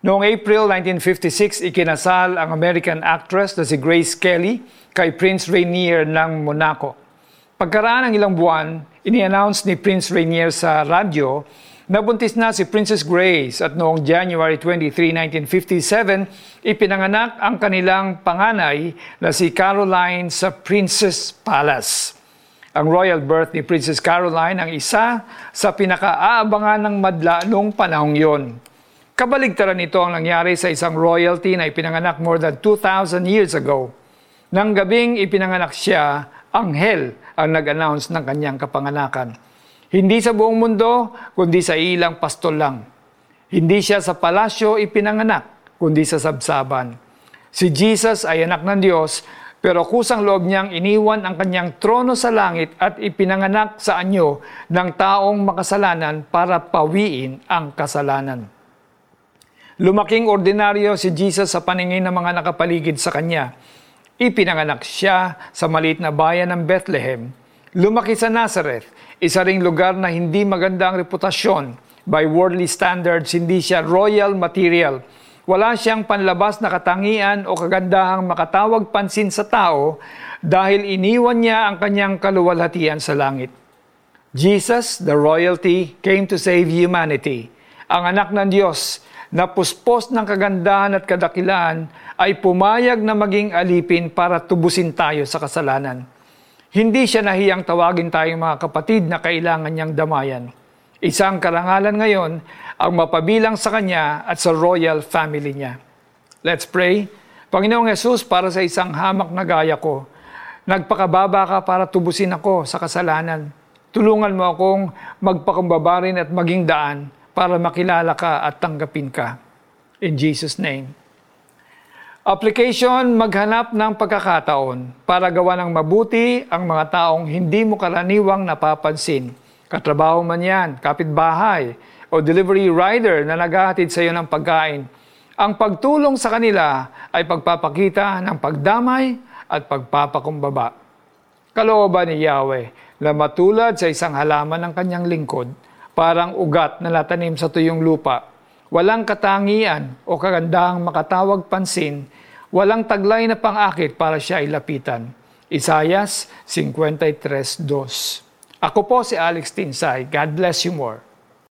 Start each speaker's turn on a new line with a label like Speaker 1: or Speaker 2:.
Speaker 1: Noong April 1956, ikinasal ang American actress na si Grace Kelly kay Prince Rainier ng Monaco. Pagkaraan ng ilang buwan, ini-announce ni Prince Rainier sa radyo na buntis na si Princess Grace at noong January 23, 1957, ipinanganak ang kanilang panganay na si Caroline sa Princess Palace. Ang royal birth ni Princess Caroline ang isa sa pinakaaabangan ng madla noong panahong yon. Kabaligtaran nito ang nangyari sa isang royalty na ipinanganak more than 2,000 years ago. Nang gabing ipinanganak siya, anghel ang nag-announce ng kanyang kapanganakan. Hindi sa buong mundo, kundi sa ilang pastol lang. Hindi siya sa palasyo ipinanganak, kundi sa sabsaban. Si Jesus ay anak ng Diyos, pero kusang loob niyang iniwan ang kanyang trono sa langit at ipinanganak sa anyo ng taong makasalanan para pawiin ang kasalanan. Lumaking ordinaryo si Jesus sa paningin ng mga nakapaligid sa kanya. Ipinanganak siya sa maliit na bayan ng Bethlehem. Lumaki sa Nazareth, isa ring lugar na hindi maganda ang reputasyon. By worldly standards, hindi siya royal material. Wala siyang panlabas na katangian o kagandahang makatawag pansin sa tao dahil iniwan niya ang kanyang kaluwalhatian sa langit. Jesus, the royalty, came to save humanity. Ang anak ng Diyos, na puspos ng kagandahan at kadakilaan ay pumayag na maging alipin para tubusin tayo sa kasalanan. Hindi siya nahiyang tawagin tayong mga kapatid na kailangan niyang damayan. Isang karangalan ngayon ang mapabilang sa kanya at sa royal family niya. Let's pray. Panginoong Yesus, para sa isang hamak na gaya ko, nagpakababa ka para tubusin ako sa kasalanan. Tulungan mo akong magpakumbaba rin at maging daan para makilala ka at tanggapin ka. In Jesus' name. Application, maghanap ng pagkakataon para gawa ng mabuti ang mga taong hindi mo karaniwang napapansin. Katrabaho man yan, kapitbahay, o delivery rider na naghahatid sa iyo ng pagkain. Ang pagtulong sa kanila ay pagpapakita ng pagdamay at pagpapakumbaba. Kalooban ni Yahweh na matulad sa isang halaman ng kanyang lingkod parang ugat na natanim sa tuyong lupa. Walang katangian o kagandahang makatawag pansin, walang taglay na pangakit para siya ilapitan. Isayas 53.2 Ako po si Alex Tinsay. God bless you more.